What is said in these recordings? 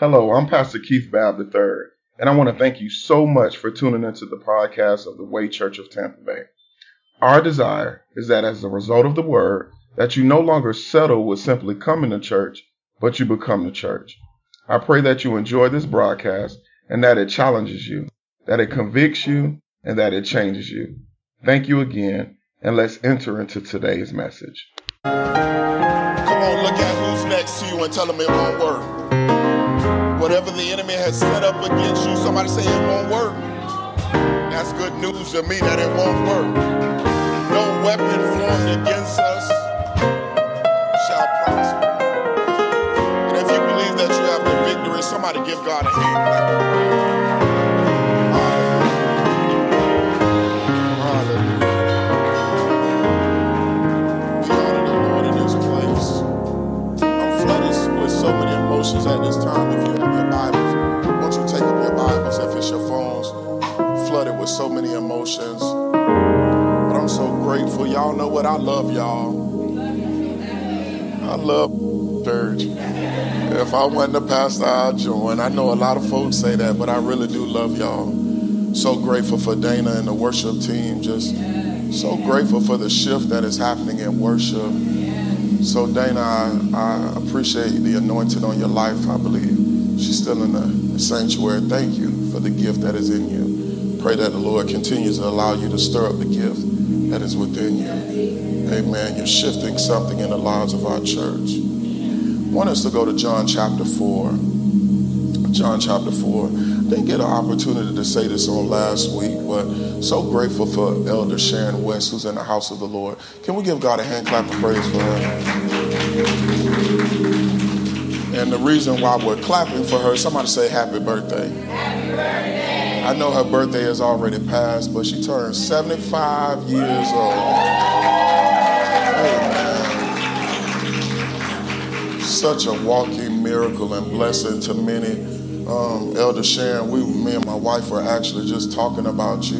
Hello, I'm Pastor Keith Babb III, and I want to thank you so much for tuning into the podcast of the Way Church of Tampa Bay. Our desire is that as a result of the word, that you no longer settle with simply coming to church, but you become the church. I pray that you enjoy this broadcast and that it challenges you, that it convicts you, and that it changes you. Thank you again, and let's enter into today's message. Come on, look at who's next to you and tell them it won't work. Whatever the enemy has set up against you, somebody say it won't work. That's good news to me that it won't work. No weapon formed against us shall prosper. And if you believe that you have the victory, somebody give God a hand. Emotions at this time. If you have your Bibles, won't you take up your Bibles? If it's your phones, flooded with so many emotions. But I'm so grateful. Y'all know what I love, y'all. I love church. If I wasn't a pastor, I'd join. I know a lot of folks say that, but I really do love y'all. So grateful for Dana and the worship team. Just so grateful for the shift that is happening in worship. So, Dana, I, I appreciate the anointing on your life. I believe she's still in the sanctuary. Thank you for the gift that is in you. Pray that the Lord continues to allow you to stir up the gift that is within you. Amen. You're shifting something in the lives of our church. I want us to go to John chapter 4. John chapter 4. Didn't get an opportunity to say this on last week, but so grateful for Elder Sharon West, who's in the house of the Lord. Can we give God a hand clap of praise for her? And the reason why we're clapping for her, somebody say happy birthday. Happy birthday. I know her birthday has already passed, but she turned 75 years old. Such a walking miracle and blessing to many. Um, Elder Sharon, we, me and my wife were actually just talking about you.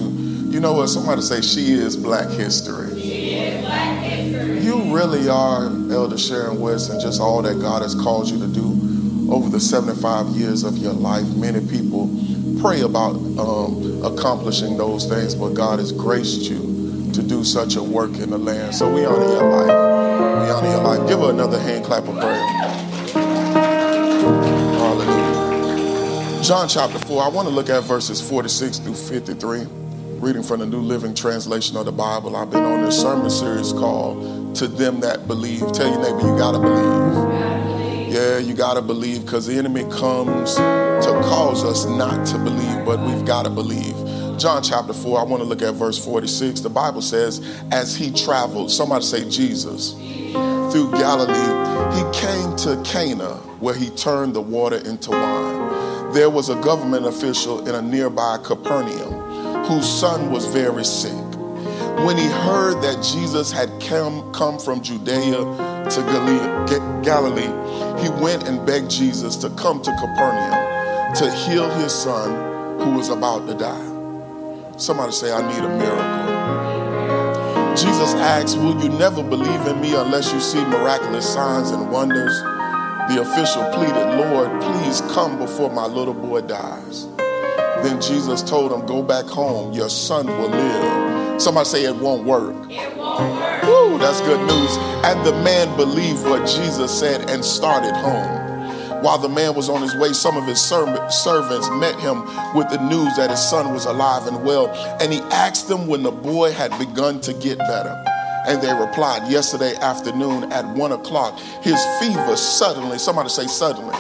You know what? Somebody say she is Black History. She is Black History. You really are Elder Sharon West and just all that God has called you to do over the 75 years of your life. Many people pray about um, accomplishing those things, but God has graced you to do such a work in the land. So we honor your life. We honor your life. Give her another hand clap of praise. John chapter 4, I want to look at verses 46 through 53, reading from the New Living Translation of the Bible. I've been on this sermon series called To Them That Believe. Tell your neighbor, you got to believe. Yeah, you got to believe because the enemy comes to cause us not to believe, but we've got to believe. John chapter 4, I want to look at verse 46. The Bible says, As he traveled, somebody say Jesus, through Galilee, he came to Cana where he turned the water into wine. There was a government official in a nearby Capernaum whose son was very sick. When he heard that Jesus had come, come from Judea to Galilee, he went and begged Jesus to come to Capernaum to heal his son who was about to die. Somebody say, I need a miracle. Jesus asked, Will you never believe in me unless you see miraculous signs and wonders? The official pleaded, Lord, please come before my little boy dies. Then Jesus told him, Go back home, your son will live. Somebody say it won't work. It won't work. Woo, that's good news. And the man believed what Jesus said and started home. While the man was on his way, some of his servants met him with the news that his son was alive and well. And he asked them when the boy had begun to get better. And they replied, Yesterday afternoon at one o'clock, his fever suddenly, somebody say suddenly,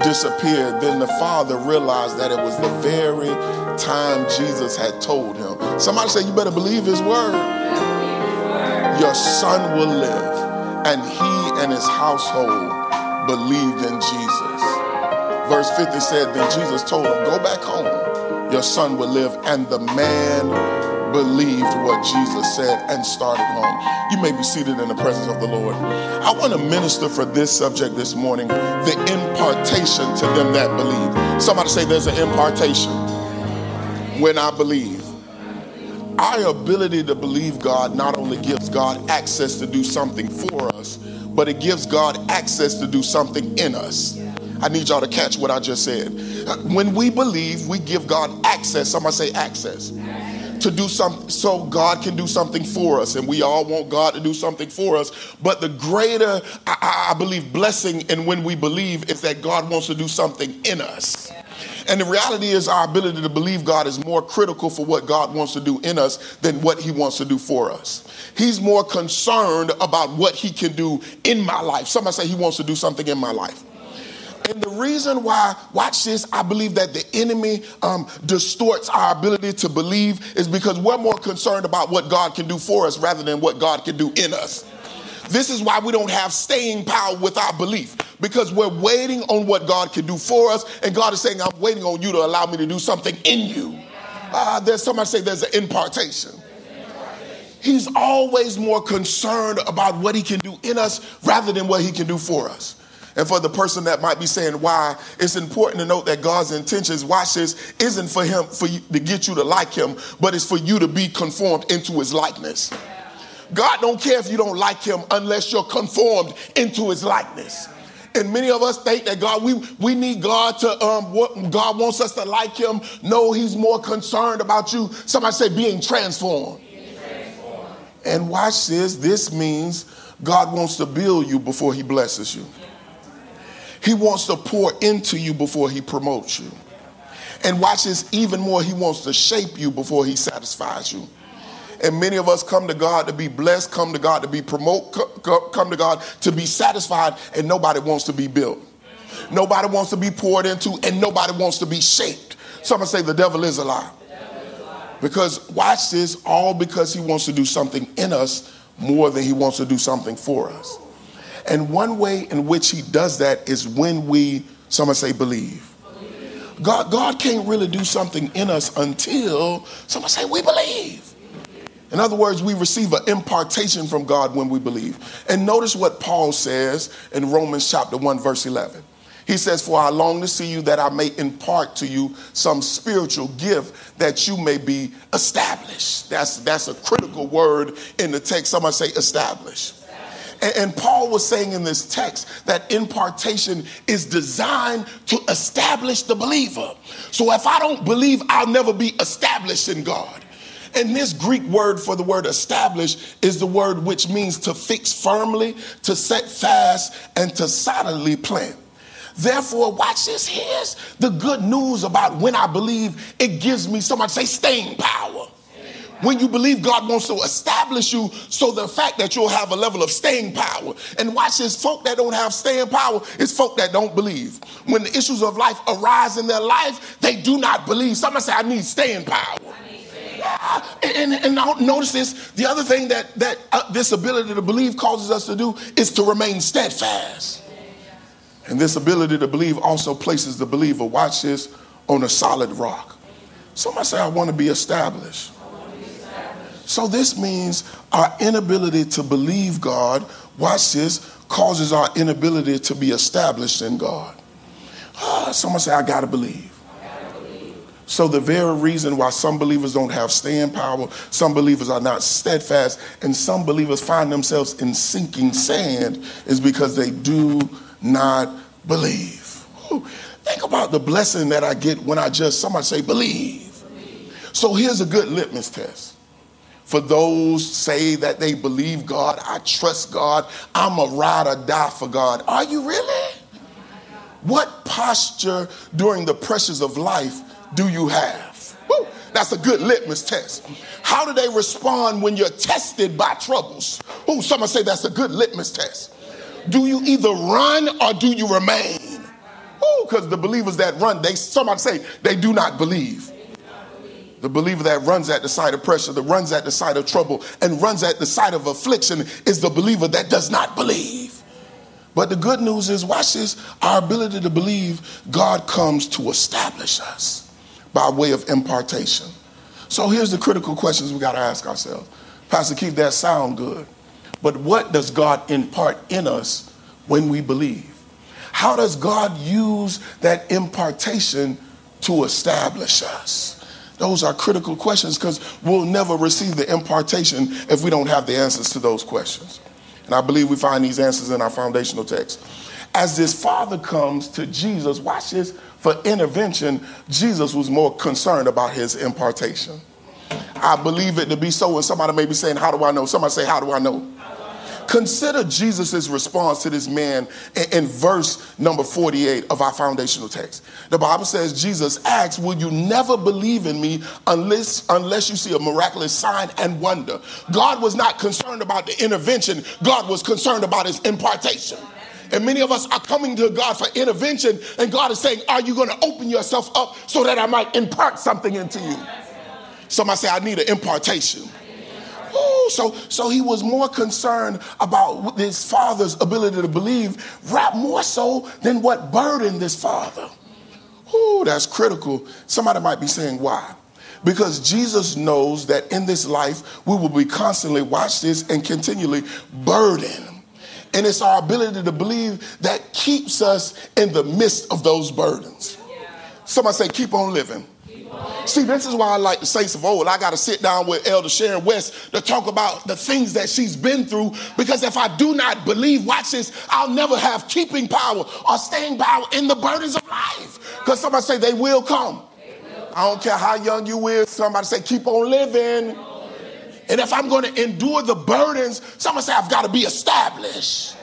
disappeared. Then the father realized that it was the very time Jesus had told him. Somebody say, You better believe his word. Your son will live. And he and his household believed in Jesus. Verse 50 said, Then Jesus told him, Go back home. Your son will live. And the man believed what Jesus said and started home. You may be seated in the presence of the Lord. I want to minister for this subject this morning the impartation to them that believe. Somebody say, There's an impartation when I believe. Our ability to believe God not only gives God access to do something for us, but it gives God access to do something in us. I need y'all to catch what I just said. When we believe, we give God access. Somebody say access. To do something so God can do something for us, and we all want God to do something for us. But the greater, I, I believe, blessing and when we believe is that God wants to do something in us. And the reality is, our ability to believe God is more critical for what God wants to do in us than what He wants to do for us. He's more concerned about what He can do in my life. Somebody say He wants to do something in my life. And the reason why, watch this, I believe that the enemy um, distorts our ability to believe is because we're more concerned about what God can do for us rather than what God can do in us. This is why we don't have staying power with our belief because we're waiting on what God can do for us. And God is saying, I'm waiting on you to allow me to do something in you. Uh, there's somebody say there's an impartation. He's always more concerned about what he can do in us rather than what he can do for us. And for the person that might be saying why, it's important to note that God's intentions, watch this, isn't for him for you, to get you to like him, but it's for you to be conformed into his likeness. God don't care if you don't like him unless you're conformed into his likeness. And many of us think that God, we, we need God to, um, what, God wants us to like him. No, he's more concerned about you. Somebody say being transformed. being transformed. And watch this. This means God wants to build you before he blesses you. He wants to pour into you before he promotes you. And watch this even more, he wants to shape you before he satisfies you. And many of us come to God to be blessed, come to God to be promoted, come to God to be satisfied, and nobody wants to be built. Nobody wants to be poured into, and nobody wants to be shaped. Someone say the devil is a lie. Because watch this, all because he wants to do something in us more than he wants to do something for us. And one way in which he does that is when we, someone say, believe. God, God can't really do something in us until someone say, we believe. In other words, we receive an impartation from God when we believe. And notice what Paul says in Romans chapter 1, verse 11. He says, For I long to see you that I may impart to you some spiritual gift that you may be established. That's, that's a critical word in the text. Somebody say establish. And, and Paul was saying in this text that impartation is designed to establish the believer. So if I don't believe, I'll never be established in God. And this Greek word for the word establish is the word which means to fix firmly, to set fast, and to solidly plant. Therefore, watch this. Here's the good news about when I believe it gives me, somebody say, staying power. When you believe God wants to establish you, so the fact that you'll have a level of staying power. And watch this folk that don't have staying power is folk that don't believe. When the issues of life arise in their life, they do not believe. Somebody say, I need staying power. Yeah. And, and notice this the other thing that, that uh, this ability to believe causes us to do is to remain steadfast. And this ability to believe also places the believer, watch this, on a solid rock. Somebody say, I want to be established. So this means our inability to believe God, watch this, causes our inability to be established in God. Ah, someone say, I got to believe. So, the very reason why some believers don't have staying power, some believers are not steadfast, and some believers find themselves in sinking sand is because they do not believe. Ooh, think about the blessing that I get when I just, somebody say, believe. So, here's a good litmus test. For those say that they believe God, I trust God, I'm a ride or die for God. Are you really? What posture during the pressures of life do you have? Woo, that's a good litmus test. How do they respond when you're tested by troubles? Oh, someone say that's a good litmus test. Do you either run or do you remain? Oh, because the believers that run, they somebody say they do not believe. The believer that runs at the sight of pressure, that runs at the sight of trouble, and runs at the sight of affliction is the believer that does not believe. But the good news is, watch this, our ability to believe, God comes to establish us by way of impartation. So here's the critical questions we got to ask ourselves. Pastor Keith, that sound good. But what does God impart in us when we believe? How does God use that impartation to establish us? Those are critical questions because we'll never receive the impartation if we don't have the answers to those questions. And I believe we find these answers in our foundational text. as this father comes to Jesus, watch this, for intervention, Jesus was more concerned about his impartation. I believe it to be so. And somebody may be saying, How do I know? Somebody say, How do I know? Consider Jesus' response to this man in, in, verse number 48 of our foundational text. The Bible says, Jesus asks, Will you never believe in me unless, unless you see a miraculous sign and wonder? God was not concerned about the intervention, God was concerned about his impartation. And many of us are coming to God for intervention, and God is saying, Are you going to open yourself up so that I might impart something into you? Somebody say, I need an impartation. Ooh, so, so he was more concerned about his father's ability to believe, right, more so than what burdened this father. Ooh, that's critical. Somebody might be saying, why? Because Jesus knows that in this life we will be constantly, watch this, and continually burdened. And it's our ability to believe that keeps us in the midst of those burdens. Somebody say, keep on living. See, this is why I like the saints of old. I got to sit down with Elder Sharon West to talk about the things that she's been through. Because if I do not believe, watch this, I'll never have keeping power or staying power in the burdens of life. Because somebody say they will come. I don't care how young you is. Somebody say keep on living. And if I'm going to endure the burdens, someone say I've got to be established.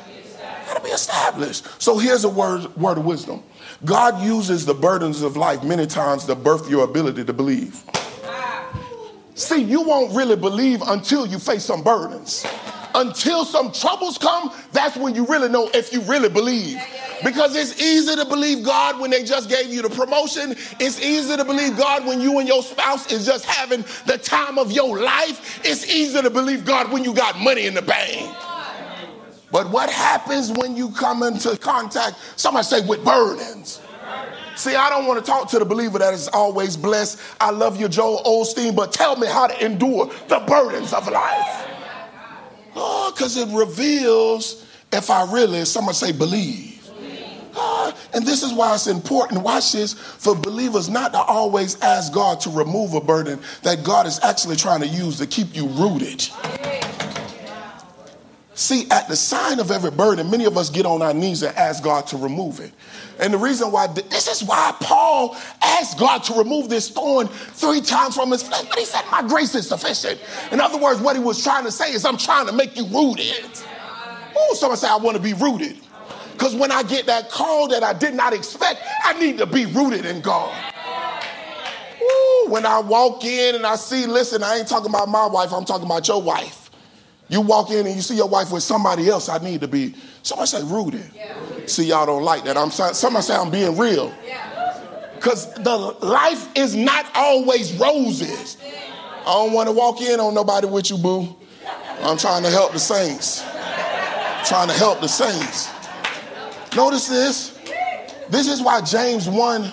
Got to be established. So here's a word, word of wisdom. God uses the burdens of life many times to birth your ability to believe. See, you won't really believe until you face some burdens. Until some troubles come, that's when you really know if you really believe. Because it's easy to believe God when they just gave you the promotion. It's easy to believe God when you and your spouse is just having the time of your life. It's easy to believe God when you got money in the bank. But what happens when you come into contact, somebody say, with burdens? See, I don't want to talk to the believer that is always blessed. I love you, Joel Osteen, but tell me how to endure the burdens of life. Oh, because it reveals if I really, someone say, believe. Uh, and this is why it's important, watch this, for believers not to always ask God to remove a burden that God is actually trying to use to keep you rooted. See, at the sign of every burden, many of us get on our knees and ask God to remove it. And the reason why, this is why Paul asked God to remove this thorn three times from his flesh. But he said, My grace is sufficient. In other words, what he was trying to say is, I'm trying to make you rooted. Oh, someone say, I want to be rooted. Because when I get that call that I did not expect, I need to be rooted in God. Ooh, when I walk in and I see, listen, I ain't talking about my wife, I'm talking about your wife. You walk in and you see your wife with somebody else, I need to be, somebody say rooted. Yeah. See, y'all don't like that. I'm somebody say I'm being real. Because the life is not always roses. I don't want to walk in on nobody with you, boo. I'm trying to help the saints. I'm trying to help the saints. Notice this. This is why James 1,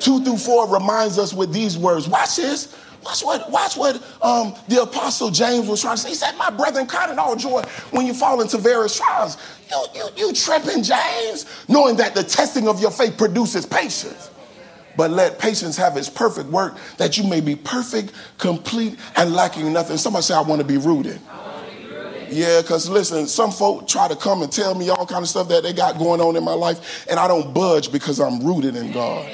2 through 4 reminds us with these words. Watch this. Watch what, watch what um, the apostle James was trying to say. He said, My brethren, count it all joy when you fall into various trials. You, you, you tripping, James, knowing that the testing of your faith produces patience. But let patience have its perfect work, that you may be perfect, complete, and lacking nothing. Somebody say, I want to be rooted. Yeah, because listen, some folk try to come and tell me all kind of stuff that they got going on in my life, and I don't budge because I'm rooted in God.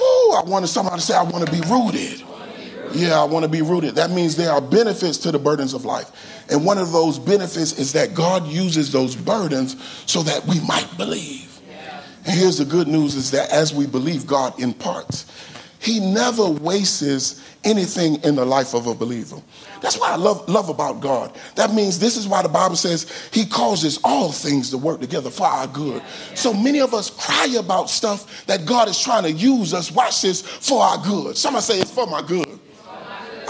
Ooh, I wanted somebody to say, I want to be rooted. Yeah, I want to be rooted. That means there are benefits to the burdens of life. And one of those benefits is that God uses those burdens so that we might believe. And here's the good news is that as we believe, God imparts. He never wastes anything in the life of a believer. That's what I love, love about God. That means this is why the Bible says he causes all things to work together for our good. So many of us cry about stuff that God is trying to use us, watch this, for our good. Somebody say it's for my good.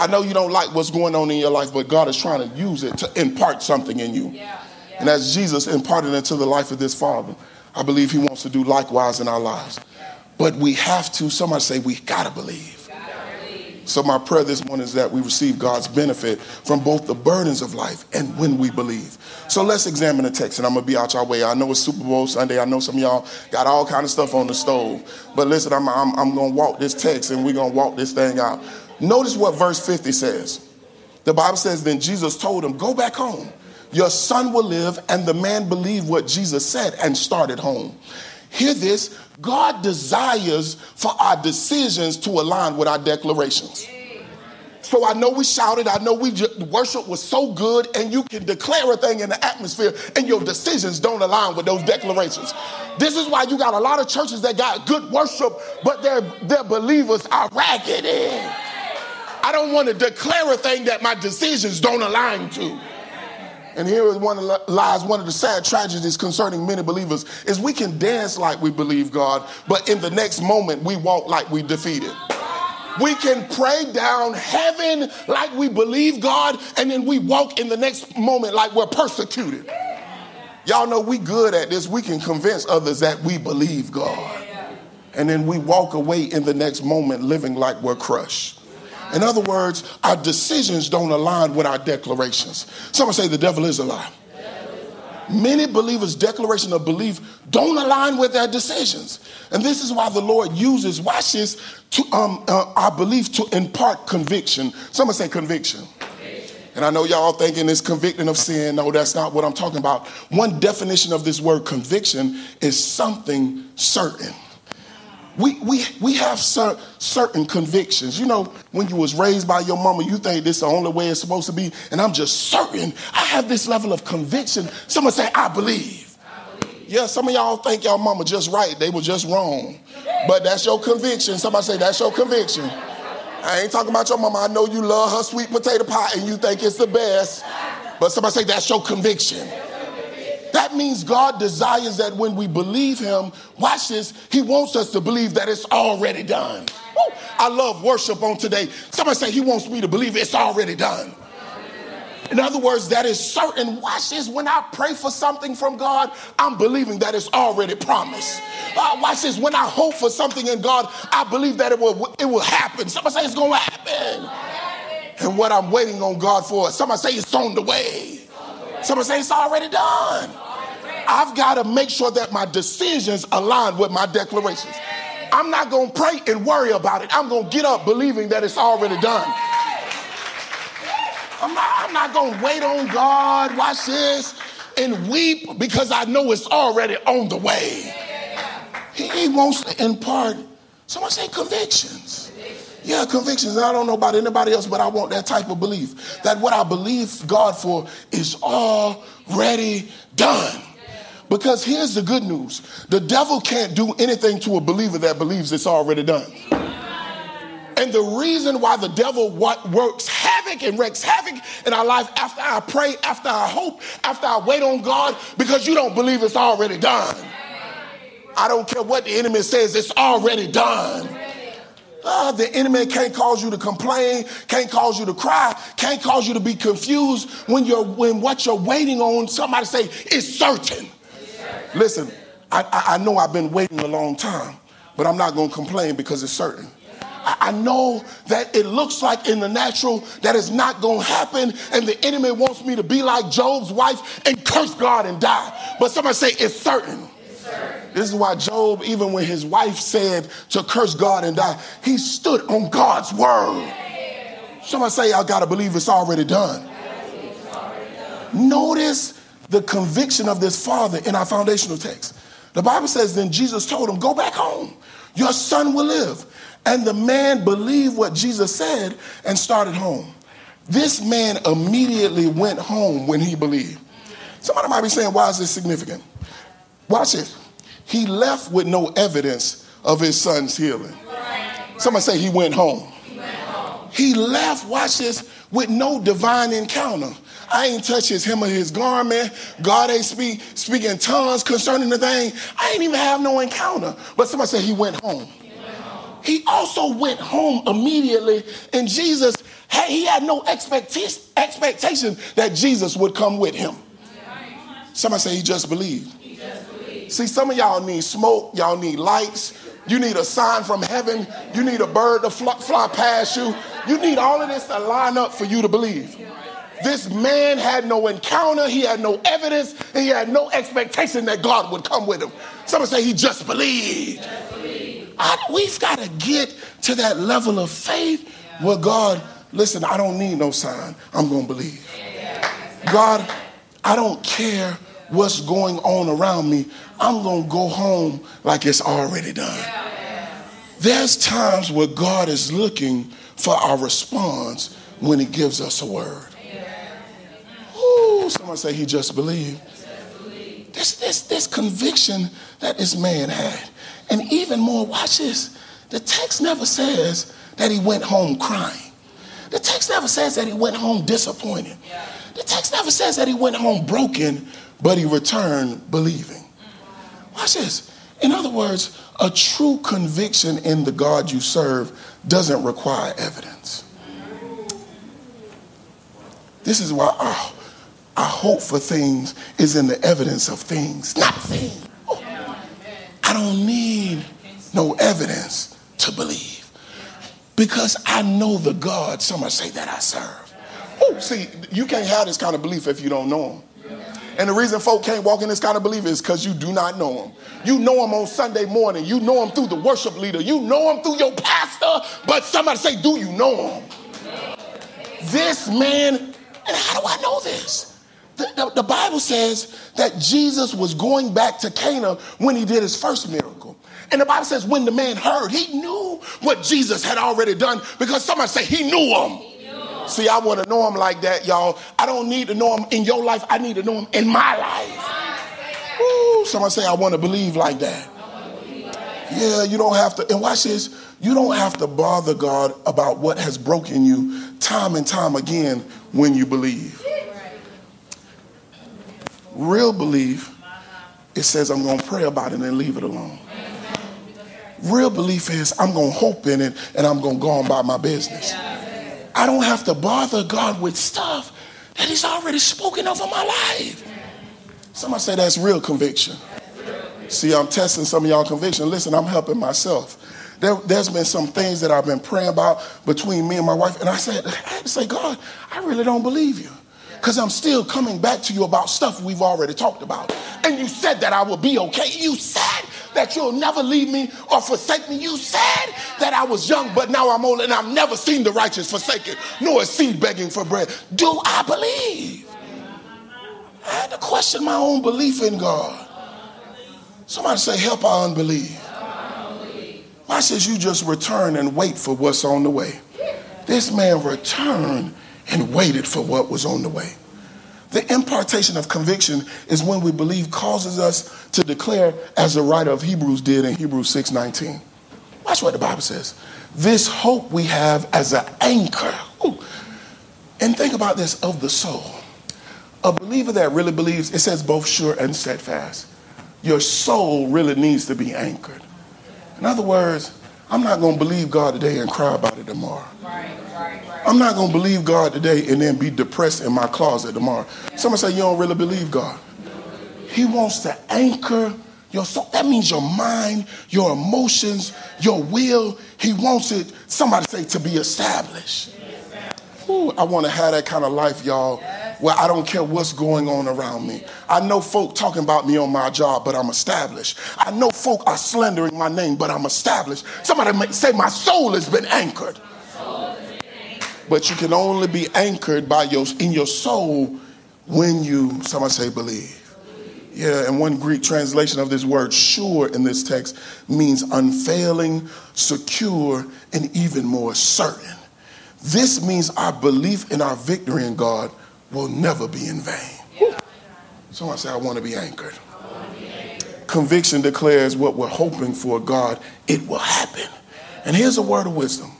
I know you don't like what's going on in your life, but God is trying to use it to impart something in you. Yeah, yeah. And as Jesus imparted into the life of this father, I believe he wants to do likewise in our lives. But we have to, somebody say, we gotta believe. So, my prayer this morning is that we receive God's benefit from both the burdens of life and when we believe. So, let's examine the text, and I'm gonna be out your way. I know it's Super Bowl Sunday. I know some of y'all got all kind of stuff on the stove. But listen, I'm, I'm, I'm gonna walk this text and we're gonna walk this thing out. Notice what verse 50 says. The Bible says, Then Jesus told him, Go back home, Your son will live, and the man believed what Jesus said and started home. Hear this God desires for our decisions to align with our declarations. So I know we shouted, I know we worship was so good, and you can declare a thing in the atmosphere, and your decisions don't align with those declarations. This is why you got a lot of churches that got good worship, but their, their believers are raggedy. I don't want to declare a thing that my decisions don't align to. And here one lies one of the sad tragedies concerning many believers is we can dance like we believe God, but in the next moment we walk like we defeated. We can pray down heaven like we believe God, and then we walk in the next moment like we're persecuted. Y'all know we good at this. We can convince others that we believe God. And then we walk away in the next moment living like we're crushed. In other words, our decisions don't align with our declarations. Someone say the devil is a lie. Many believers' declaration of belief don't align with their decisions. And this is why the Lord uses, watch to, um, uh, our belief to impart conviction. Someone say conviction. And I know y'all thinking it's convicting of sin. No, that's not what I'm talking about. One definition of this word conviction is something certain. We, we, we have cer- certain convictions. You know, when you was raised by your mama, you think this is the only way it's supposed to be. And I'm just certain. I have this level of conviction. Someone say, I believe. Yeah, some of y'all think y'all mama just right. They were just wrong. But that's your conviction. Somebody say, that's your conviction. I ain't talking about your mama. I know you love her sweet potato pie and you think it's the best. But somebody say, that's your conviction. That means God desires that when we believe Him, watch this, He wants us to believe that it's already done. Woo! I love worship on today. Somebody say, He wants me to believe it's already done. In other words, that is certain. Watch this. When I pray for something from God, I'm believing that it's already promised. Uh, watch this. When I hope for something in God, I believe that it will, it will happen. Somebody say it's going to happen. And what I'm waiting on God for, somebody say it's on the way. Somebody say it's already done. I've got to make sure that my decisions align with my declarations. I'm not going to pray and worry about it. I'm going to get up believing that it's already done. I'm not, not going to wait on God, watch this, and weep because I know it's already on the way. He, he wants to impart, someone say convictions. Yeah, convictions. I don't know about anybody else, but I want that type of belief. That what I believe God for is already done. Because here's the good news the devil can't do anything to a believer that believes it's already done. And the reason why the devil works havoc and wreaks havoc in our life after I pray, after I hope, after I wait on God, because you don't believe it's already done. I don't care what the enemy says, it's already done. Uh, the enemy can't cause you to complain, can't cause you to cry, can't cause you to be confused when you're when what you're waiting on. Somebody say is certain. Listen, I, I, know I've been waiting a long time, but I'm not going to complain because it's certain. I know that it looks like in the natural that it's not going to happen, and the enemy wants me to be like Job's wife and curse God and die. But somebody say it's certain. This is why Job, even when his wife said to curse God and die, he stood on God's word. Somebody say, I got to believe it's already done. Notice the conviction of this father in our foundational text. The Bible says, then Jesus told him, Go back home. Your son will live. And the man believed what Jesus said and started home. This man immediately went home when he believed. Somebody might be saying, Why is this significant? Watch it. He left with no evidence of his son's healing. Somebody say he went home. He left, watch this, with no divine encounter. I ain't touch his hem of his garment. God ain't speak speaking tongues concerning the thing. I ain't even have no encounter. But somebody said he went home. He also went home immediately, and Jesus, he had no expectation, expectation that Jesus would come with him. Somebody say he just believed. See, some of y'all need smoke, y'all need lights, you need a sign from heaven, you need a bird to fly, fly past you. You need all of this to line up for you to believe. This man had no encounter, he had no evidence, and he had no expectation that God would come with him. Someone say he just believed. I, we've got to get to that level of faith where God, listen, I don't need no sign. I'm going to believe. God, I don't care what's going on around me. I'm going to go home like it's already done. There's times where God is looking for our response when He gives us a word. Someone say he just believed. This, this, this conviction that this man had. And even more, watch this. The text never says that he went home crying. The text never says that he went home disappointed. The text never says that he went home broken, but he returned believing. Watch this. In other words, a true conviction in the God you serve doesn't require evidence. This is why our, our hope for things is in the evidence of things, not things. Oh, I don't need no evidence to believe because I know the God, somebody say that I serve. Oh, see, you can't have this kind of belief if you don't know him. And the reason folk can't walk in this kind of belief is because you do not know him. You know him on Sunday morning. You know him through the worship leader. You know him through your pastor. But somebody say, do you know him? This man, and how do I know this? The, the, Bible says that Jesus was going back to Cana when he did his first miracle. And the Bible says when the man heard, he knew what Jesus had already done because somebody say he knew him. See, I want to know him like that, y'all. I don't need to know him in your life. I need to know him in my life. Woo, somebody say, I want to believe like that. Yeah, you don't have to. And watch this. You don't have to bother God about what has broken you time and time again when you believe. Real belief, it says, I'm going to pray about it and leave it alone. Real belief is, I'm going to hope in it and I'm going to go on about my business. I don't have to bother God with stuff that He's already spoken over my life. Somebody say that's real conviction. See, I'm testing some of y'all conviction. Listen, I'm helping myself. There, has been some things that I've been praying about between me and my wife, and I said, I had to say, God, I really don't believe you. Because I'm still coming back to you about stuff we've already talked about. And you said that I will be okay. You said that you'll never leave me or forsake me. You said that I was young, but now I'm old and I've never seen the righteous forsaken, nor a seed begging for bread. Do I believe? I had to question my own belief in God. Somebody say, help our unbelief. Why says you just return and wait for what's on the way? This man returned and waited for what was on the way. The impartation of conviction is when we believe causes us to declare as the writer of Hebrews did in Hebrews 6:19. Watch what the Bible says. This hope we have as an anchor. Ooh. And think about this of the soul. A believer that really believes, it says both sure and steadfast. Your soul really needs to be anchored. In other words, I'm not going to believe God today and cry about it tomorrow. Right, right. I'm not going to believe God today and then be depressed in my closet tomorrow. Somebody say, You don't really believe God. He wants to anchor your soul. That means your mind, your emotions, your will. He wants it, somebody say, to be established. Ooh, I want to have that kind of life, y'all, where I don't care what's going on around me. I know folk talking about me on my job, but I'm established. I know folk are slandering my name, but I'm established. Somebody say my soul has been anchored. But you can only be anchored by your in your soul when you, somebody say, believe. Yeah, and one Greek translation of this word, sure, in this text means unfailing, secure, and even more certain. This means our belief in our victory in God will never be in vain. Someone say, I want to. Be anchored. Conviction declares what we're hoping for God, it will happen. And here's a word of wisdom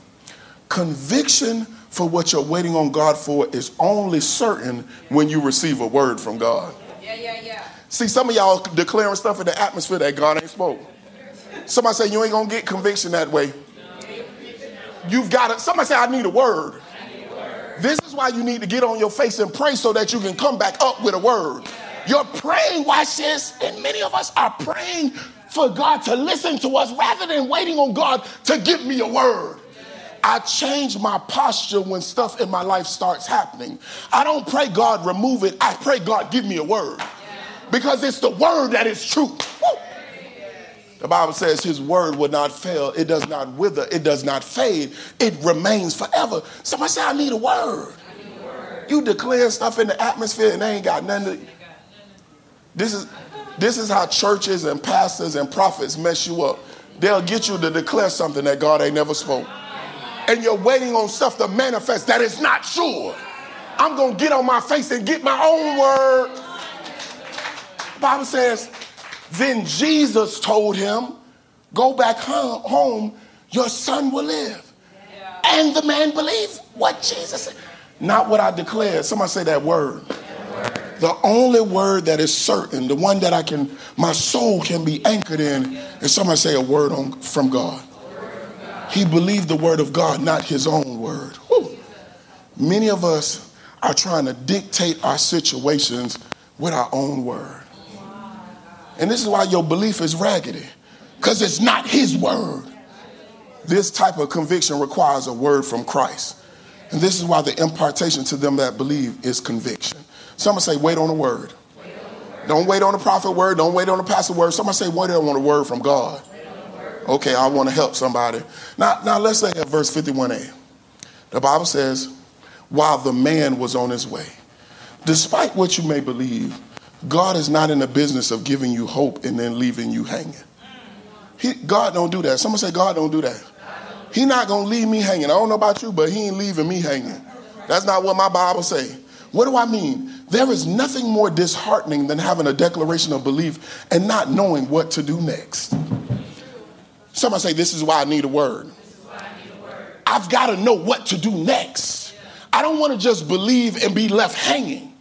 conviction for what you're waiting on God for is only certain when you receive a word from God. Yeah, yeah, yeah. See, some of y'all declaring stuff in the atmosphere that God ain't spoke. Somebody say you ain't gonna get conviction that way. You've got to, somebody say, I need a word. This is why you need to get on your face and pray so that you can come back up with a word. You're praying, watch this, and many of us are praying for God to listen to us rather than waiting on God to give me a word. I change my posture when stuff in my life starts happening. I don't pray God remove it. I pray God give me a word. Because it's the word that is. Woo. The Bible says his word will not fail. It does not wither. It does not fade. It remains forever. Somebody say, I need a word. You declare stuff in the atmosphere and they ain't got nothing to. This is this is how churches and pastors and prophets mess you up. They'll get you to declare something that God ain't never spoke. And you're waiting on stuff to manifest that is not sure. I'm gonna get on my face and get my own word. The Bible says, then Jesus told him, Go back home, your son will live. And the man believed what Jesus said. Not what I declared. Somebody say that word. The only word that is certain, the one that I can, my soul can be anchored in, is somebody say a word on, from God. He believed the word of God, not his own word. Many of us are trying to dictate our situations with our own word. And this is why your belief is raggedy, because it's not his word. This type of conviction requires a word from Christ. And this is why the impartation to them that believe is conviction. Someone say, wait on the word. Don't wait on the prophet word. Don't wait on the pastor word. Somebody say, wait on the word from God. Okay, I want to help somebody. Now, now let's say at verse 51a. The Bible says, while the man was on his way. Despite what you may believe, God is not in the business of giving you hope and then leaving you hanging. He, God don't do that. Someone say, God don't do that. He not gonna leave me hanging. I don't know about you, but he ain't leaving me hanging. That's not what my Bible say. What do I mean? There is nothing more disheartening than having a declaration of belief and not knowing what to do next. Somebody say, This is why I need a word. I've got to know what to do next. I don't want to just believe and be left hanging.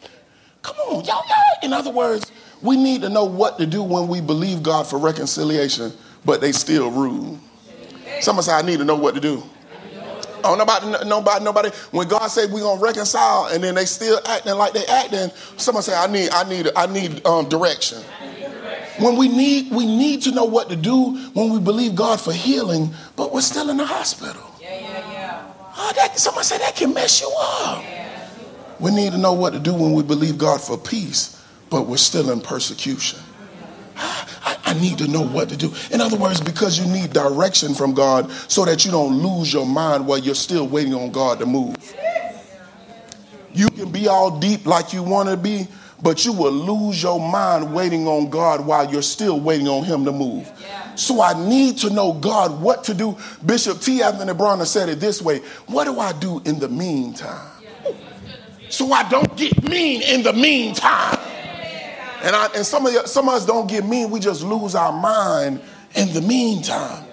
Come on, y'all. In other words, we need to know what to do when we believe God for reconciliation, but they still rule. Somebody say, I need to know what to do. Oh, nobody, nobody, nobody. When God said we're gonna reconcile, and then they still acting like they acting, somebody say, I need, I need, I need um, direction. When we need, we need to know what to do when we believe God for healing, but we're still in the hospital. Yeah, yeah, yeah. Oh, that, somebody say that can mess you up. We need to know what to do when we believe God for peace, but we're still in persecution. Ah, I, I, need to know what to do. In other words, because you need direction from God so that you don't lose your mind while you're still waiting on God to move. You can be all deep like you want to be, but you will lose your mind waiting on God while you're still waiting on Him to move. So I need to know God what to do. Bishop T. Anthony Bronner said it this way What do I do in the meantime? So I don't get mean in the meantime. And, I, and some, of you, some of us don't get mean. We just lose our mind in the meantime.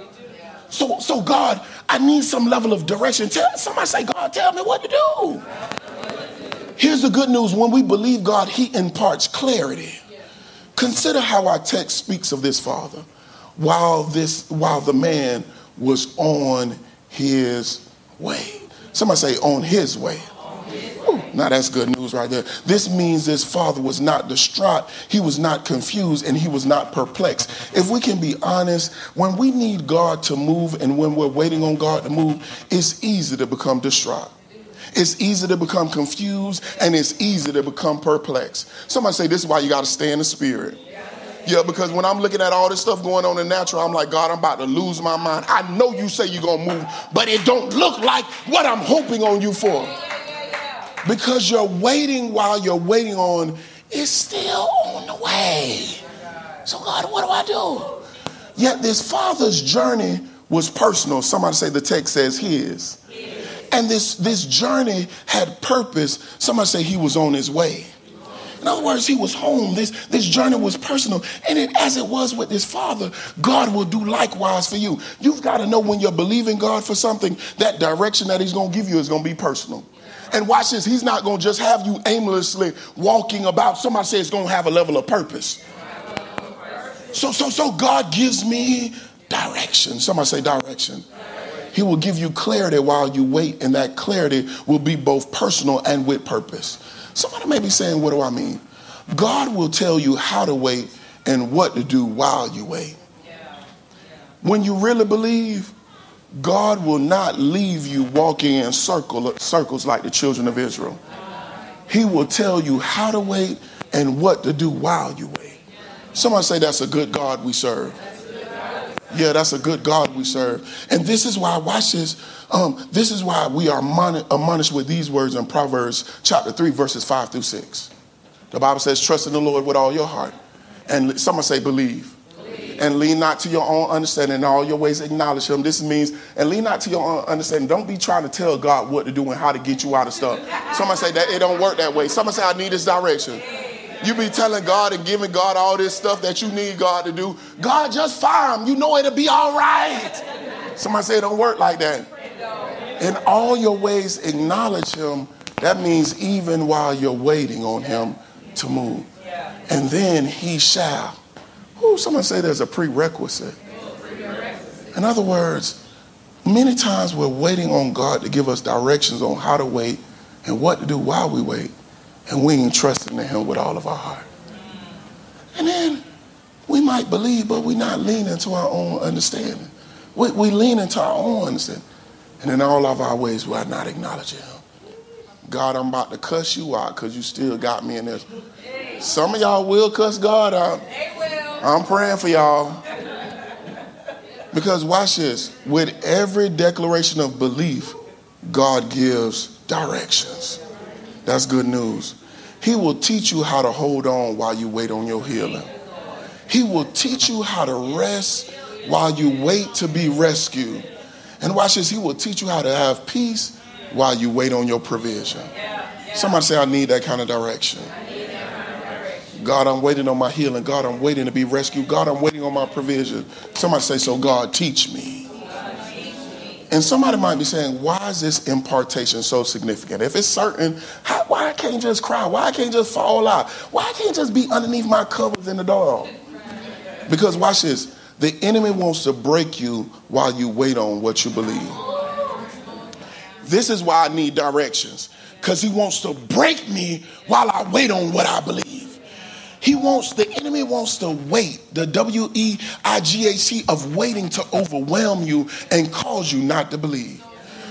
So, so God, I need some level of direction. Tell somebody say, God, tell me what to do. Here's the good news. When we believe God, He imparts clarity. Consider how our text speaks of this father. While this, while the man was on his way. Somebody say on his way. Now that's good news right there. This means this father was not distraught, he was not confused, and he was not perplexed. If we can be honest, when we need God to move and when we're waiting on God to move, it's easy to become distraught. It's easy to become confused and it's easy to become perplexed. Somebody say this is why you got to stay in the spirit. Yeah, because when I'm looking at all this stuff going on in natural, I'm like, God, I'm about to lose my mind. I know you say you're gonna move, but it don't look like what I'm hoping on you for because you're waiting while you're waiting on is still on the way. So, God, what do I do? Yet this father's journey was personal. Somebody say the text says his. And this, this journey had purpose. Somebody say he was on his way. In other words, he was home. This, this journey was personal. And it, as it was with his father, God will do likewise for you. You've got to know when you're believing God for something, that direction that he's going to give you is going to be personal. And watch this, he's not going to just have you aimlessly walking about. Somebody say it's going to have a level of purpose. So, so, so God gives me direction. Somebody say direction. He will give you clarity while you wait, and that clarity will be both personal and with purpose. Somebody may be saying, What do I mean? God will tell you how to wait and what to do while you wait. When you really believe, God will not leave you walking in circle, circles like the children of Israel. He will tell you how to wait and what to do while you wait. Somebody say that's a good God we serve. Yeah, that's a good God we serve. And this is why, watch this. Um, this is why we are moni- admonished with these words in Proverbs chapter 3, verses 5 through 6. The Bible says, Trust in the Lord with all your heart. And someone say, Believe. And lean not to your own understanding. In all your ways, acknowledge Him. This means, and lean not to your own understanding. Don't be trying to tell God what to do and how to get you out of stuff. Someone say that it don't work that way. Someone say, I need this direction. You be telling God and giving God all this stuff that you need God to do. God, just fire him. You know it'll be all right. Somebody say it don't work like that. In all your ways, acknowledge him. That means even while you're waiting on him to move. And then he shall. Ooh, someone say there's a prerequisite. In other words, many times we're waiting on God to give us directions on how to wait and what to do while we wait and we ain't trusting in him with all of our heart. And then we might believe, but we're not leaning to our own understanding. We, we lean into our own understanding. And in all of our ways, we are not acknowledging him. God, I'm about to cuss you out because you still got me in this. Some of y'all will cuss God out. I'm praying for y'all. Because watch this. With every declaration of belief, God gives directions. That's good news. He will teach you how to hold on while you wait on your healing. He will teach you how to rest while you wait to be rescued. And watch this, He will teach you how to have peace while you wait on your provision. Somebody say, I need that kind of direction. God, I'm waiting on my healing. God, I'm waiting to be rescued. God, I'm waiting on my provision. Somebody say, So God, teach me. And somebody might be saying, why is this impartation so significant? If it's certain, how, why I can't just cry? Why I can't just fall out? Why I can't just be underneath my covers in the door? Because watch this. The enemy wants to break you while you wait on what you believe. This is why I need directions. Because he wants to break me while I wait on what I believe. He wants, the enemy wants to wait, the W E I G H T of waiting to overwhelm you and cause you not to believe.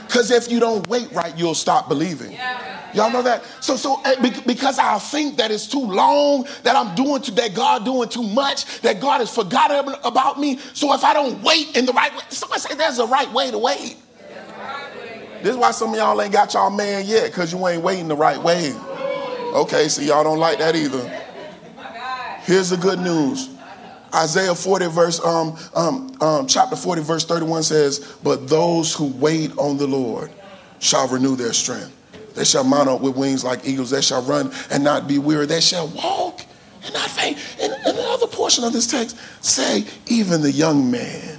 Because if you don't wait right, you'll stop believing. Y'all know that? So, so eh, because I think that it's too long, that I'm doing too, that God doing too much, that God has forgotten about me. So if I don't wait in the right way, somebody say there's a right way to wait. This is why some of y'all ain't got y'all man yet, because you ain't waiting the right way. Okay, so y'all don't like that either. Here's the good news. Isaiah 40 verse um, um, um, chapter 40 verse 31 says, "But those who wait on the Lord shall renew their strength. They shall mount up with wings like eagles. They shall run and not be weary. They shall walk and not faint." And, and the other portion of this text say, "Even the young man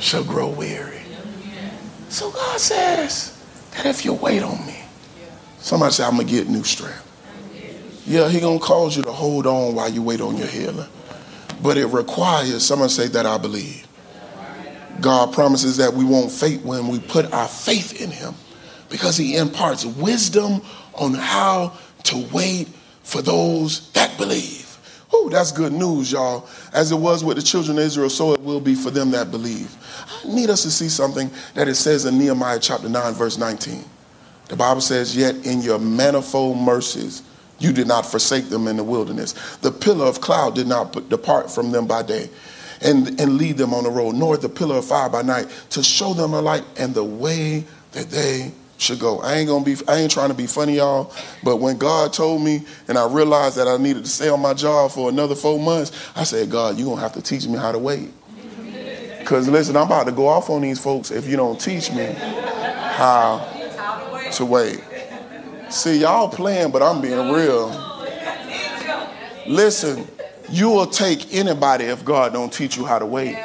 shall grow weary." So God says that if you wait on me, somebody say, "I'm gonna get new strength." Yeah, he gonna cause you to hold on while you wait on your healing. But it requires, someone say that I believe. God promises that we won't faint when we put our faith in him because he imparts wisdom on how to wait for those that believe. Oh, that's good news, y'all. As it was with the children of Israel, so it will be for them that believe. I need us to see something that it says in Nehemiah chapter 9, verse 19. The Bible says, Yet in your manifold mercies, you did not forsake them in the wilderness. The pillar of cloud did not depart from them by day and, and lead them on the road, nor the pillar of fire by night to show them a light and the way that they should go. I ain't gonna be I ain't trying to be funny, y'all, but when God told me and I realized that I needed to stay on my job for another four months, I said, God, you're gonna have to teach me how to wait. Cause listen, I'm about to go off on these folks if you don't teach me how to wait. See, y'all playing, but I'm being real. Listen, you will take anybody if God don't teach you how to wait.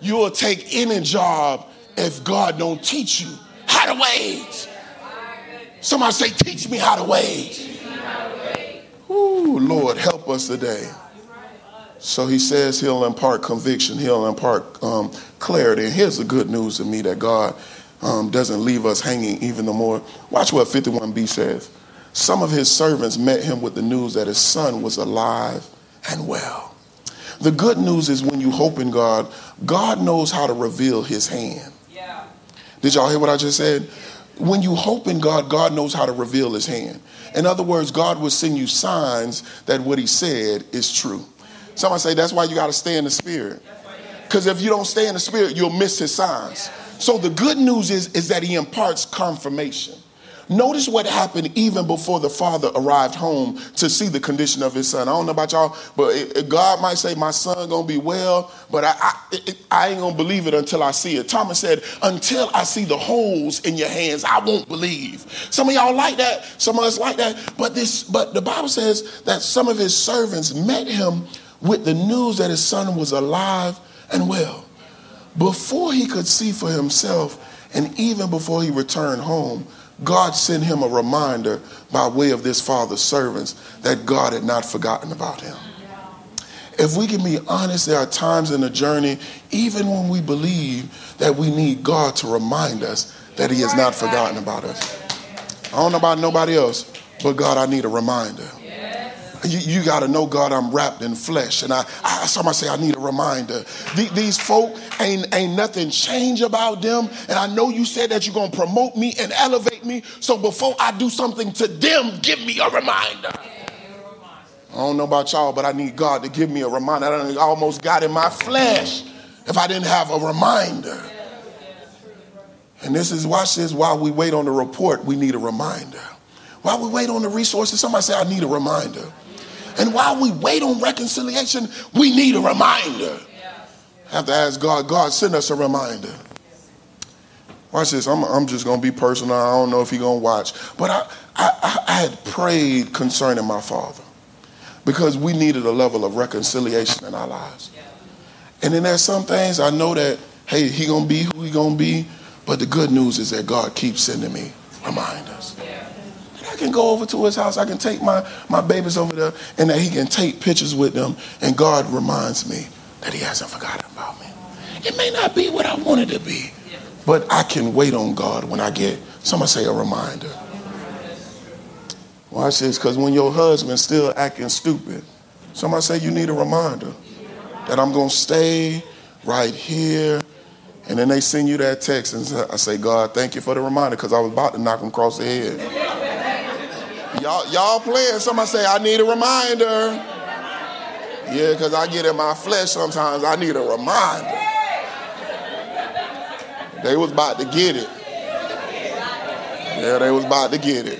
You will take any job if God don't teach you how to wait. Somebody say, teach me how to wait. Ooh, Lord, help us today. So he says he'll impart conviction, he'll impart um, clarity. And here's the good news to me that God um, doesn't leave us hanging even the more. Watch what 51b says. Some of his servants met him with the news that his son was alive and well. The good news is when you hope in God, God knows how to reveal his hand. Yeah. Did y'all hear what I just said? When you hope in God, God knows how to reveal his hand. In other words, God will send you signs that what he said is true. Somebody say that's why you got to stay in the spirit. Because if you don't stay in the spirit, you'll miss his signs. So the good news is, is that he imparts confirmation. Notice what happened even before the father arrived home to see the condition of his son. I don't know about y'all, but it, it, God might say my son gonna be well, but I, I, it, I ain't gonna believe it until I see it. Thomas said, "Until I see the holes in your hands, I won't believe." Some of y'all like that, some of us like that, but this, but the Bible says that some of his servants met him with the news that his son was alive and well. Before he could see for himself, and even before he returned home, God sent him a reminder by way of this father's servants that God had not forgotten about him. If we can be honest, there are times in the journey, even when we believe that we need God to remind us that he has not forgotten about us. I don't know about nobody else, but God, I need a reminder. You, you got to know, God, I'm wrapped in flesh. And I, I somebody say, I need a reminder. these folk ain't, ain't nothing change about them. And I know you said that you're going to promote me and elevate me. So before I do something to them, give me a reminder. I don't know about y'all, but I need God to give me a reminder. I almost got in my flesh if I didn't have a reminder. And this is, watch this, while we wait on the report, we need a reminder. While we wait on the resources, somebody say, I need a reminder. And while we wait on reconciliation, we need a reminder. Have to ask God, God, send us a reminder. Watch this. I'm, I'm just going to be personal. I don't know if he's going to watch. But I, I, I had prayed concerning my father because we needed a level of reconciliation in our lives. And then there's some things I know that, hey, he going to be who he going to be. But the good news is that God keeps sending me reminders. I can go over to his house. I can take my, my babies over there and that he can take pictures with them. And God reminds me that he hasn't forgotten about me. It may not be what I wanted to be, but I can wait on God when I get, somebody say a reminder. Watch this, because when your husband's still acting stupid, somebody say you need a reminder that I'm going to stay right here. And then they send you that text, and I say, God, thank you for the reminder, because I was about to knock him across the head. Y'all, y'all playing. Somebody say, I need a reminder. Yeah, because I get in my flesh sometimes. I need a reminder. They was about to get it. Yeah, they was about to get it.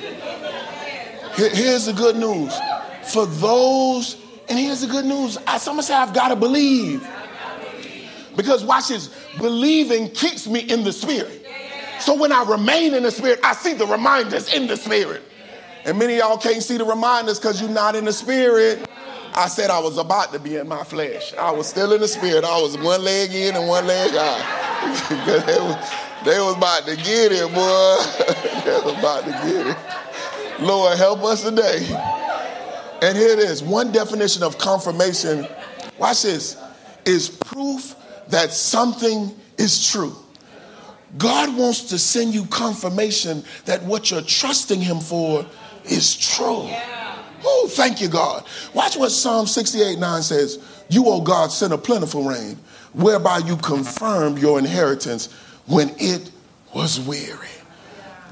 here's the good news. For those, and here's the good news. I, somebody say, I've got to believe. Because watch this, believing keeps me in the spirit. So when I remain in the spirit, I see the reminders in the spirit. And many of y'all can't see the reminders because you're not in the spirit. I said I was about to be in my flesh. I was still in the spirit. I was one leg in and one leg out. they, was, they was about to get it, boy. they was about to get it. Lord, help us today. And here it is. One definition of confirmation, watch this, is proof that something is true. God wants to send you confirmation that what you're trusting Him for is true. Oh, thank you, God. Watch what Psalm 68 9 says. You, O God, sent a plentiful rain, whereby you confirmed your inheritance when it was weary.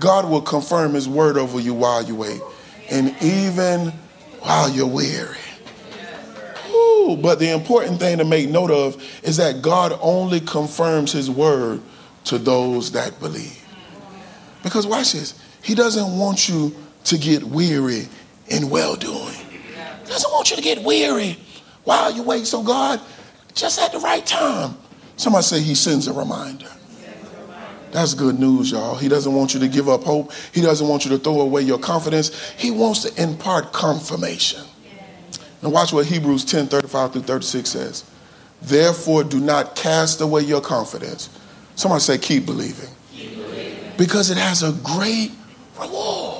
God will confirm his word over you while you wait, and even while you're weary. Ooh, but the important thing to make note of is that God only confirms his word to those that believe. Because watch this, he doesn't want you to get weary in well doing. He doesn't want you to get weary while you wait. So, God, just at the right time, somebody say He sends a reminder. That's good news, y'all. He doesn't want you to give up hope. He doesn't want you to throw away your confidence. He wants to impart confirmation. And watch what Hebrews 10 35 through 36 says. Therefore, do not cast away your confidence. Somebody say, keep believing. Keep believing. Because it has a great reward.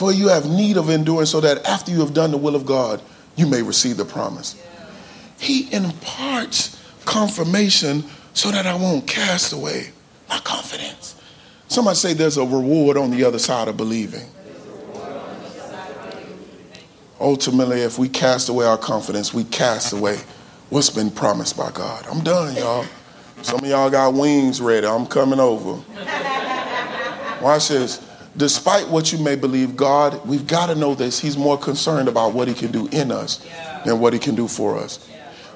For you have need of endurance, so that after you have done the will of God, you may receive the promise. He imparts confirmation so that I won't cast away my confidence. Somebody say there's a reward on the other side of believing. Ultimately, if we cast away our confidence, we cast away what's been promised by God. I'm done, y'all. Some of y'all got wings ready. I'm coming over. Watch this despite what you may believe, God, we've got to know this. He's more concerned about what He can do in us than what he can do for us.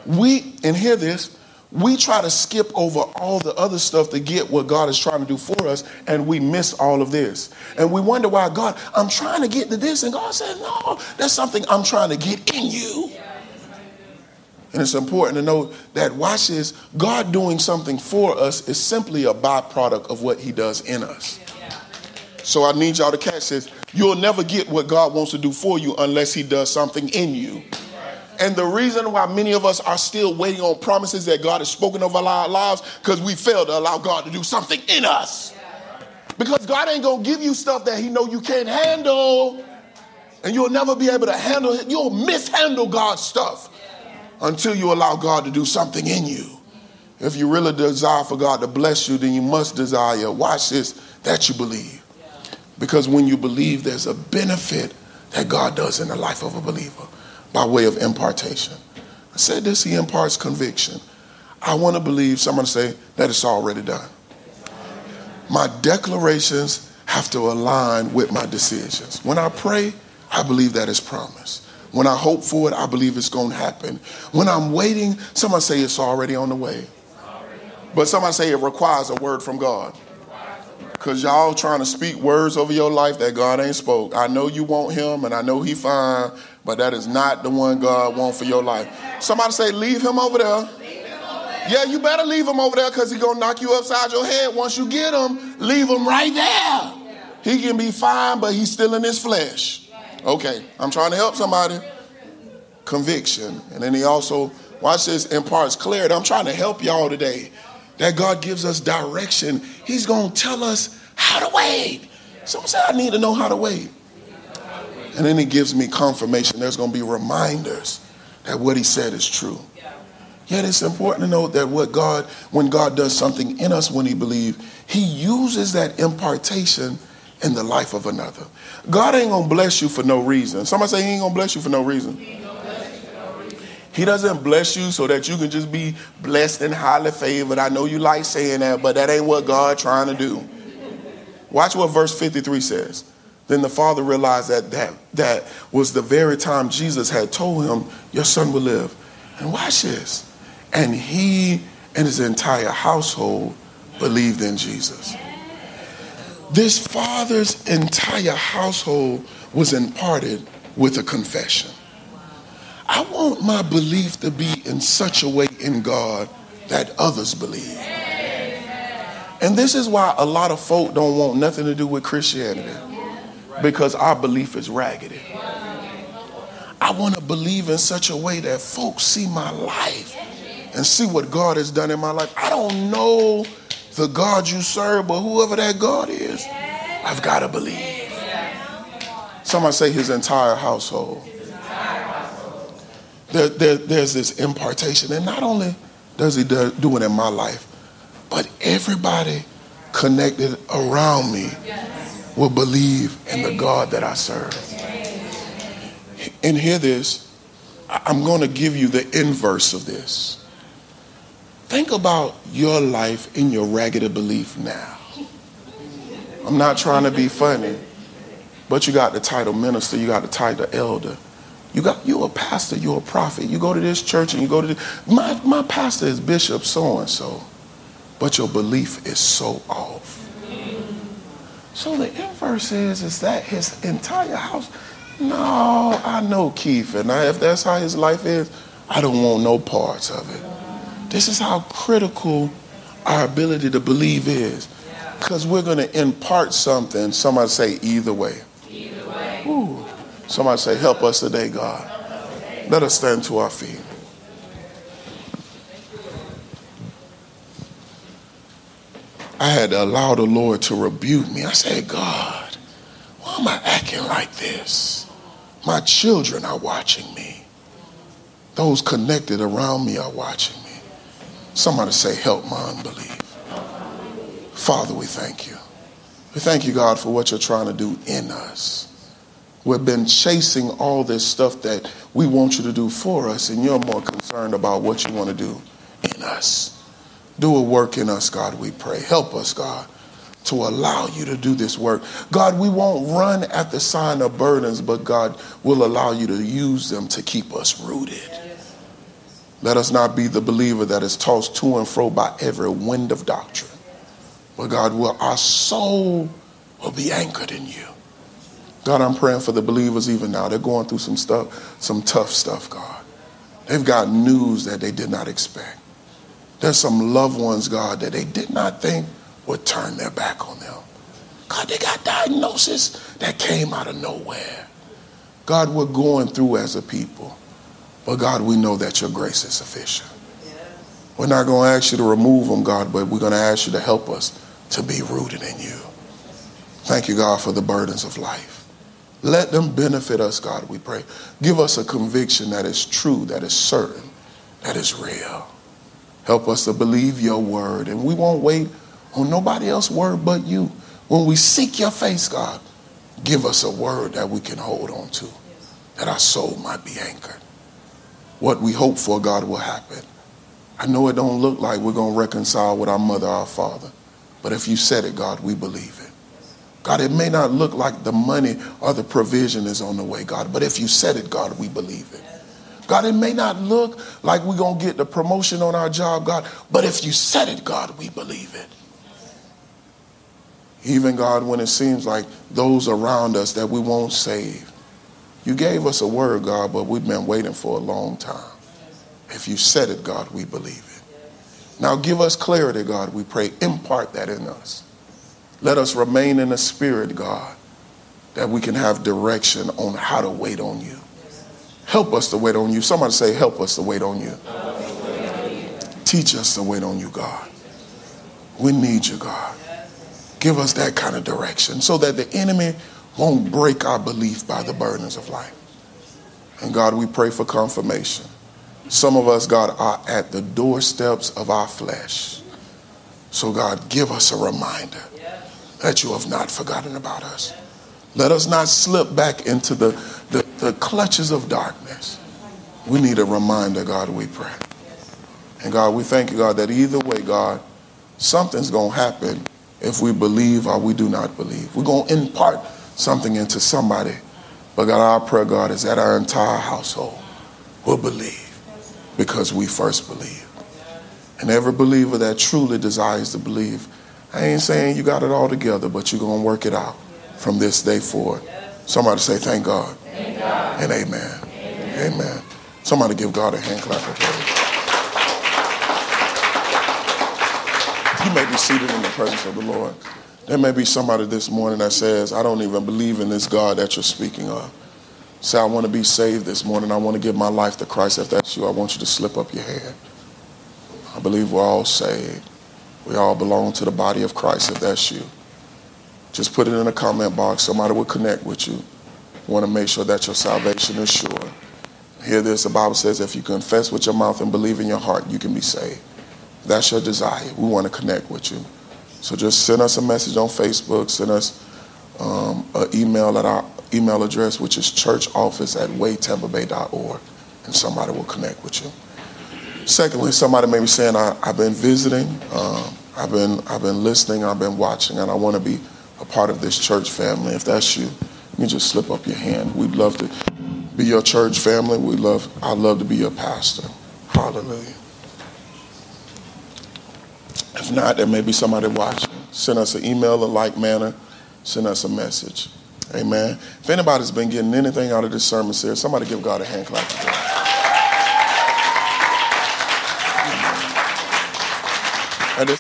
We, and hear this, we try to skip over all the other stuff to get what God is trying to do for us, and we miss all of this. And we wonder why God, I'm trying to get to this, and God says, No, that's something I'm trying to get in you. And it's important to know that, watch this, God doing something for us is simply a byproduct of what He does in us. So I need y'all to catch this. You'll never get what God wants to do for you unless He does something in you. And the reason why many of us are still waiting on promises that God has spoken over our lives, because we failed to allow God to do something in us. Because God ain't gonna give you stuff that He know you can't handle, and you'll never be able to handle it. You'll mishandle God's stuff until you allow God to do something in you. If you really desire for God to bless you, then you must desire, watch this, that you believe. Because when you believe, there's a benefit that God does in the life of a believer by way of impartation. I said this, he imparts conviction. I want to believe, someone say, that it's already done. My declarations have to align with my decisions. When I pray, I believe that is promised. When I hope for it, I believe it's going to happen. When I'm waiting, someone say it's already on the way. But someone say it requires a word from God. Because y'all trying to speak words over your life that God ain't spoke. I know you want him and I know he fine, but that is not the one God want for your life. Somebody say, leave him over there. Yeah, you better leave him over there because he's going to knock you upside your head. Once you get him, leave him right there. He can be fine, but he's still in his flesh. Okay, I'm trying to help somebody. Conviction. And then he also, watch this, imparts clarity. I'm trying to help y'all today. That God gives us direction. He's going to tell us how to wait. Someone say, I need to know how to wait. And then he gives me confirmation. There's going to be reminders that what he said is true. Yet it's important to note that what God, when God does something in us when he believes, he uses that impartation in the life of another. God ain't gonna bless you for no reason. Somebody say he ain't gonna bless you for no reason. He doesn't bless you so that you can just be blessed and highly favored. I know you like saying that, but that ain't what God trying to do. Watch what verse 53 says. Then the father realized that that, that was the very time Jesus had told him, Your son will live. And watch this. And he and his entire household believed in Jesus. This father's entire household was imparted with a confession. I want my belief to be in such a way in God that others believe. And this is why a lot of folk don't want nothing to do with Christianity because our belief is raggedy. I want to believe in such a way that folks see my life and see what God has done in my life. I don't know the God you serve, but whoever that God is, I've got to believe. Somebody say his entire household. There, there, there's this impartation. And not only does he do, do it in my life, but everybody connected around me will believe in the God that I serve. And hear this I'm going to give you the inverse of this. Think about your life in your raggedy belief now. I'm not trying to be funny, but you got the title minister, you got the title elder. You got you a pastor, you're a prophet. You go to this church and you go to this. My my pastor is Bishop so and so, but your belief is so off. So the inverse is is that his entire house. No, I know Keith, and I, if that's how his life is, I don't want no parts of it. This is how critical our ability to believe is. Because we're going to impart something. Somebody say, either way. Either way. Ooh. Somebody say, help us today, God. Let us stand to our feet. I had to allow the Lord to rebuke me. I said, God, why am I acting like this? My children are watching me. Those connected around me are watching me. Somebody say, help my unbelief. Father, we thank you. We thank you, God, for what you're trying to do in us. We've been chasing all this stuff that we want you to do for us, and you're more concerned about what you want to do in us. Do a work in us, God, we pray. Help us, God, to allow you to do this work. God, we won't run at the sign of burdens, but God will allow you to use them to keep us rooted. Let us not be the believer that is tossed to and fro by every wind of doctrine. But God, will our soul will be anchored in you. God, I'm praying for the believers even now. They're going through some stuff, some tough stuff, God. They've got news that they did not expect. There's some loved ones, God, that they did not think would turn their back on them. God, they got diagnosis that came out of nowhere. God, we're going through as a people. But God, we know that your grace is sufficient. We're not going to ask you to remove them, God, but we're going to ask you to help us to be rooted in you. Thank you, God, for the burdens of life. Let them benefit us, God, we pray. Give us a conviction that is true, that is certain, that is real. Help us to believe your word, and we won't wait on nobody else's word but you. When we seek your face, God, give us a word that we can hold on to, that our soul might be anchored. What we hope for, God, will happen. I know it don't look like we're going to reconcile with our mother, our father, but if you said it, God, we believe it. God, it may not look like the money or the provision is on the way, God, but if you said it, God, we believe it. God, it may not look like we're going to get the promotion on our job, God, but if you said it, God, we believe it. Even God, when it seems like those around us that we won't save, you gave us a word, God, but we've been waiting for a long time. If you said it, God, we believe it. Now give us clarity, God, we pray. Impart that in us. Let us remain in the spirit, God, that we can have direction on how to wait on you. Help us to wait on you. Somebody say, Help us to wait on you. Teach us to wait on you, God. We need you, God. Give us that kind of direction so that the enemy won't break our belief by the burdens of life. And God, we pray for confirmation. Some of us, God, are at the doorsteps of our flesh. So, God, give us a reminder that you have not forgotten about us. Let us not slip back into the, the, the clutches of darkness. We need a reminder, God, we pray. And God, we thank you, God, that either way, God, something's going to happen if we believe or we do not believe. We're going to impart something into somebody. But God, our prayer, God, is that our entire household will believe because we first believe. And every believer that truly desires to believe, I ain't saying you got it all together, but you're going to work it out from this day forward. Somebody say, Thank God. Thank God. And amen. amen. Amen. Somebody give God a hand clap of praise. You may be seated in the presence of the Lord. There may be somebody this morning that says, I don't even believe in this God that you're speaking of. Say, I want to be saved this morning. I want to give my life to Christ. If that's you, I want you to slip up your hand. I believe we're all saved. We all belong to the body of Christ. If that's you, just put it in the comment box. Somebody will connect with you. want to make sure that your salvation is sure. Hear this the Bible says, if you confess with your mouth and believe in your heart, you can be saved. that's your desire. We want to connect with you. So just send us a message on Facebook, send us um, an email at our email address, which is churchoffice at waytampabay.org, and somebody will connect with you. Secondly, somebody may be saying, I, have been visiting, um, I've, been, I've been listening, I've been watching, and I want to be a part of this church family. If that's you, you can just slip up your hand. We'd love to be your church family. We love, I'd love to be your pastor. Hallelujah. If not, there may be somebody watching. Send us an email in like manner. Send us a message. Amen. If anybody's been getting anything out of this sermon series, somebody give God a hand clap.